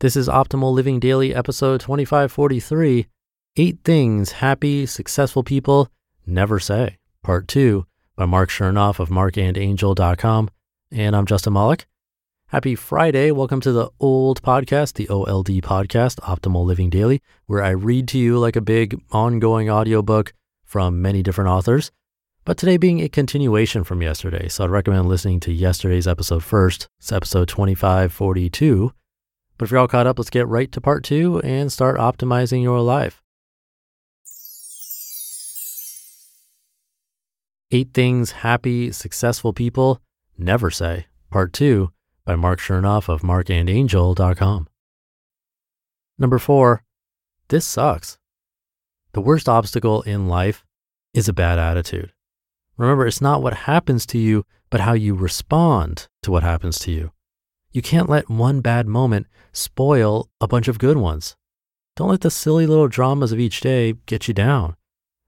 This is Optimal Living Daily, episode 2543 Eight Things Happy, Successful People Never Say, Part 2 by Marc Chernoff of marcandangel.com. And I'm Justin Malik. Happy Friday. Welcome to the old podcast, the OLD podcast, Optimal Living Daily, where I read to you like a big ongoing audiobook from many different authors. But today being a continuation from yesterday. So I'd recommend listening to yesterday's episode first. It's episode 2542 but if you're all caught up, let's get right to part two and start optimizing your life. Eight Things Happy, Successful People Never Say, Part 2 by Marc Chernoff of marcandangel.com. Number four, this sucks. The worst obstacle in life is a bad attitude. Remember, it's not what happens to you, but how you respond to what happens to you. You can't let one bad moment spoil a bunch of good ones. Don't let the silly little dramas of each day get you down.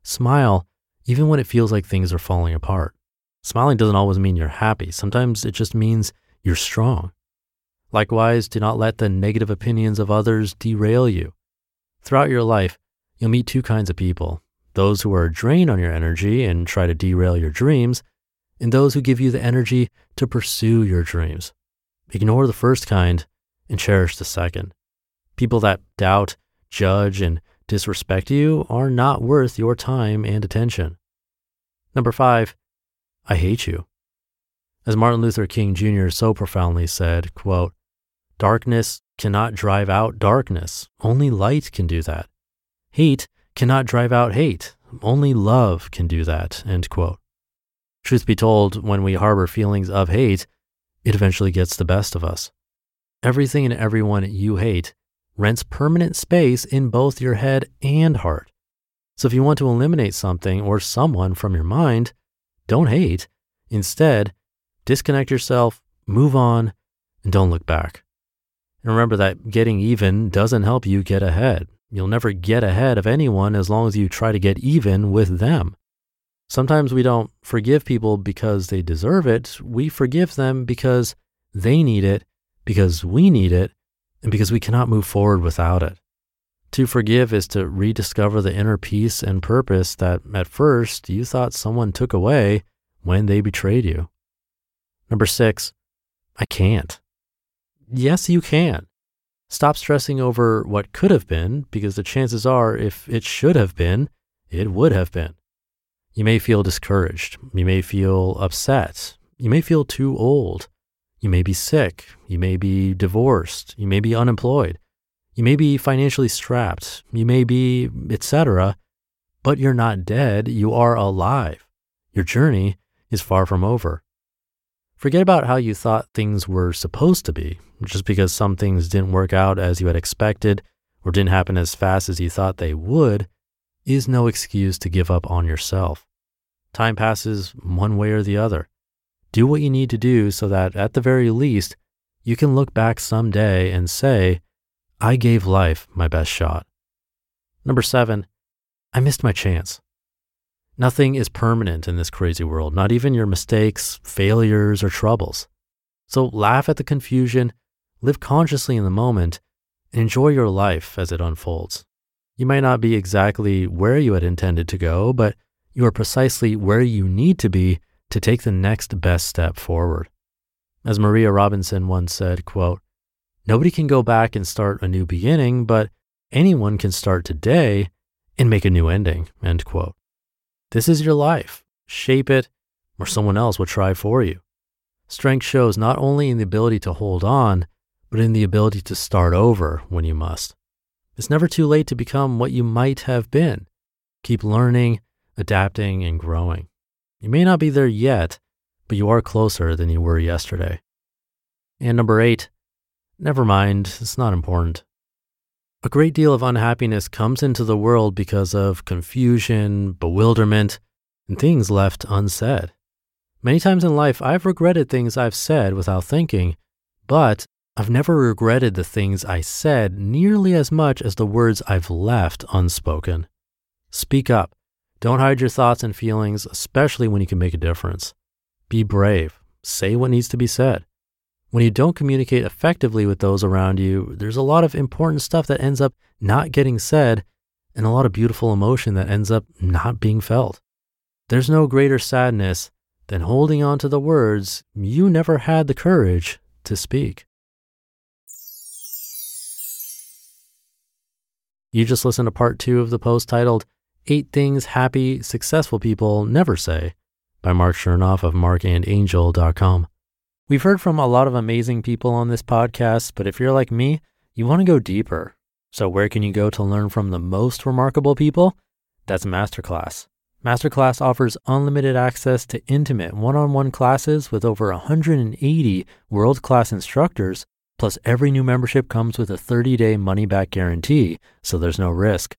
Smile even when it feels like things are falling apart. Smiling doesn't always mean you're happy. Sometimes it just means you're strong. Likewise, do not let the negative opinions of others derail you. Throughout your life, you'll meet two kinds of people those who are a drain on your energy and try to derail your dreams, and those who give you the energy to pursue your dreams. Ignore the first kind and cherish the second. People that doubt, judge, and disrespect you are not worth your time and attention. Number five, I hate you. As Martin Luther King Jr. so profoundly said, quote, Darkness cannot drive out darkness. Only light can do that. Hate cannot drive out hate. Only love can do that. End quote. Truth be told, when we harbor feelings of hate, it eventually gets the best of us. Everything and everyone you hate rents permanent space in both your head and heart. So if you want to eliminate something or someone from your mind, don't hate. Instead, disconnect yourself, move on, and don't look back. And remember that getting even doesn't help you get ahead. You'll never get ahead of anyone as long as you try to get even with them. Sometimes we don't forgive people because they deserve it. We forgive them because they need it, because we need it, and because we cannot move forward without it. To forgive is to rediscover the inner peace and purpose that at first you thought someone took away when they betrayed you. Number six, I can't. Yes, you can. Stop stressing over what could have been because the chances are if it should have been, it would have been. You may feel discouraged. You may feel upset. You may feel too old. You may be sick. You may be divorced. You may be unemployed. You may be financially strapped. You may be, etc. But you're not dead. You are alive. Your journey is far from over. Forget about how you thought things were supposed to be. Just because some things didn't work out as you had expected or didn't happen as fast as you thought they would is no excuse to give up on yourself. Time passes one way or the other. Do what you need to do so that at the very least, you can look back someday and say, I gave life my best shot. Number seven, I missed my chance. Nothing is permanent in this crazy world, not even your mistakes, failures, or troubles. So laugh at the confusion, live consciously in the moment, and enjoy your life as it unfolds. You might not be exactly where you had intended to go, but you are precisely where you need to be to take the next best step forward. As Maria Robinson once said, quote, Nobody can go back and start a new beginning, but anyone can start today and make a new ending, end quote. This is your life. Shape it, or someone else will try for you. Strength shows not only in the ability to hold on, but in the ability to start over when you must. It's never too late to become what you might have been. Keep learning, adapting, and growing. You may not be there yet, but you are closer than you were yesterday. And number eight, never mind, it's not important. A great deal of unhappiness comes into the world because of confusion, bewilderment, and things left unsaid. Many times in life, I've regretted things I've said without thinking, but I've never regretted the things I said nearly as much as the words I've left unspoken. Speak up. Don't hide your thoughts and feelings, especially when you can make a difference. Be brave. Say what needs to be said. when you don't communicate effectively with those around you, there's a lot of important stuff that ends up not getting said and a lot of beautiful emotion that ends up not being felt. There's no greater sadness than holding on to the words you never had the courage to speak. You just listened to part two of the post titled Eight Things Happy, Successful People Never Say by Marc Chernoff of marcandangel.com. We've heard from a lot of amazing people on this podcast, but if you're like me, you want to go deeper. So, where can you go to learn from the most remarkable people? That's Masterclass. Masterclass offers unlimited access to intimate one on one classes with over 180 world class instructors Plus, every new membership comes with a 30 day money back guarantee, so there's no risk.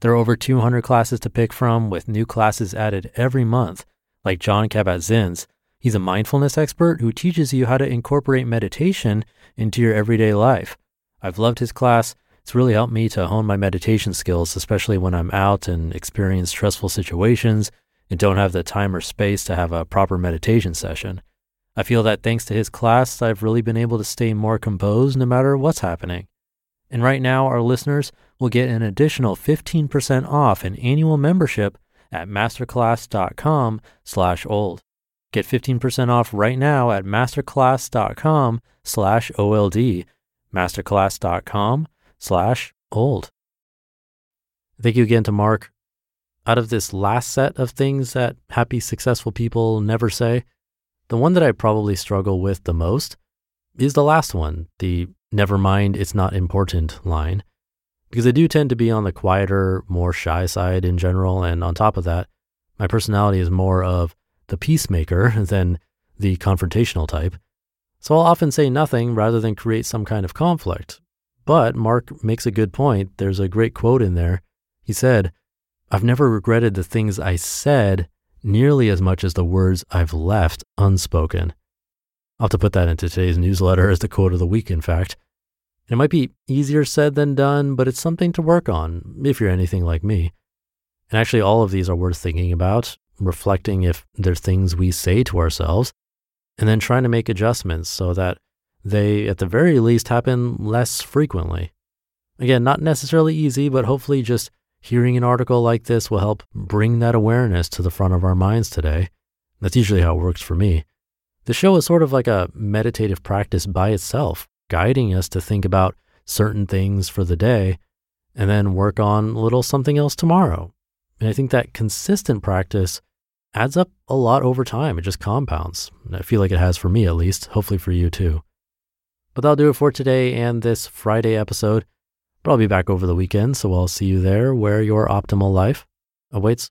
There are over 200 classes to pick from, with new classes added every month, like Jon Kabat-Zinn's. He's a mindfulness expert who teaches you how to incorporate meditation into your everyday life. I've loved his class. It's really helped me to hone my meditation skills, especially when I'm out and experience stressful situations and don't have the time or space to have a proper meditation session. I feel that thanks to his class, I've really been able to stay more composed no matter what's happening. And right now, our listeners will get an additional 15% off an annual membership at masterclass.com slash old. Get 15% off right now at masterclass.com slash OLD, masterclass.com slash old. Thank you again to Marc. Out of this last set of things that happy, successful people never say, the one that I probably struggle with the most is the last one, the never mind, it's not important line, because I do tend to be on the quieter, more shy side in general. And on top of that, my personality is more of the peacemaker than the confrontational type. So I'll often say nothing rather than create some kind of conflict. But Marc makes a good point. There's a great quote in there. He said, I've never regretted the things I said nearly as much as the words I've left unspoken. I'll have to put that into today's newsletter as the quote of the week, in fact. It might be easier said than done, but it's something to work on if you're anything like me. And actually, all of these are worth thinking about, reflecting if there's things we say to ourselves, and then trying to make adjustments so that they, at the very least, happen less frequently. Again, not necessarily easy, but hopefully just Hearing an article like this will help bring that awareness to the front of our minds today. That's usually how it works for me. The show is sort of like a meditative practice by itself, guiding us to think about certain things for the day and then work on a little something else tomorrow. And I think that consistent practice adds up a lot over time. It just compounds. I feel like it has for me at least, hopefully for you too. But that'll do it for today and this Friday episode. But I'll be back over the weekend, so I'll see you there where your optimal life awaits.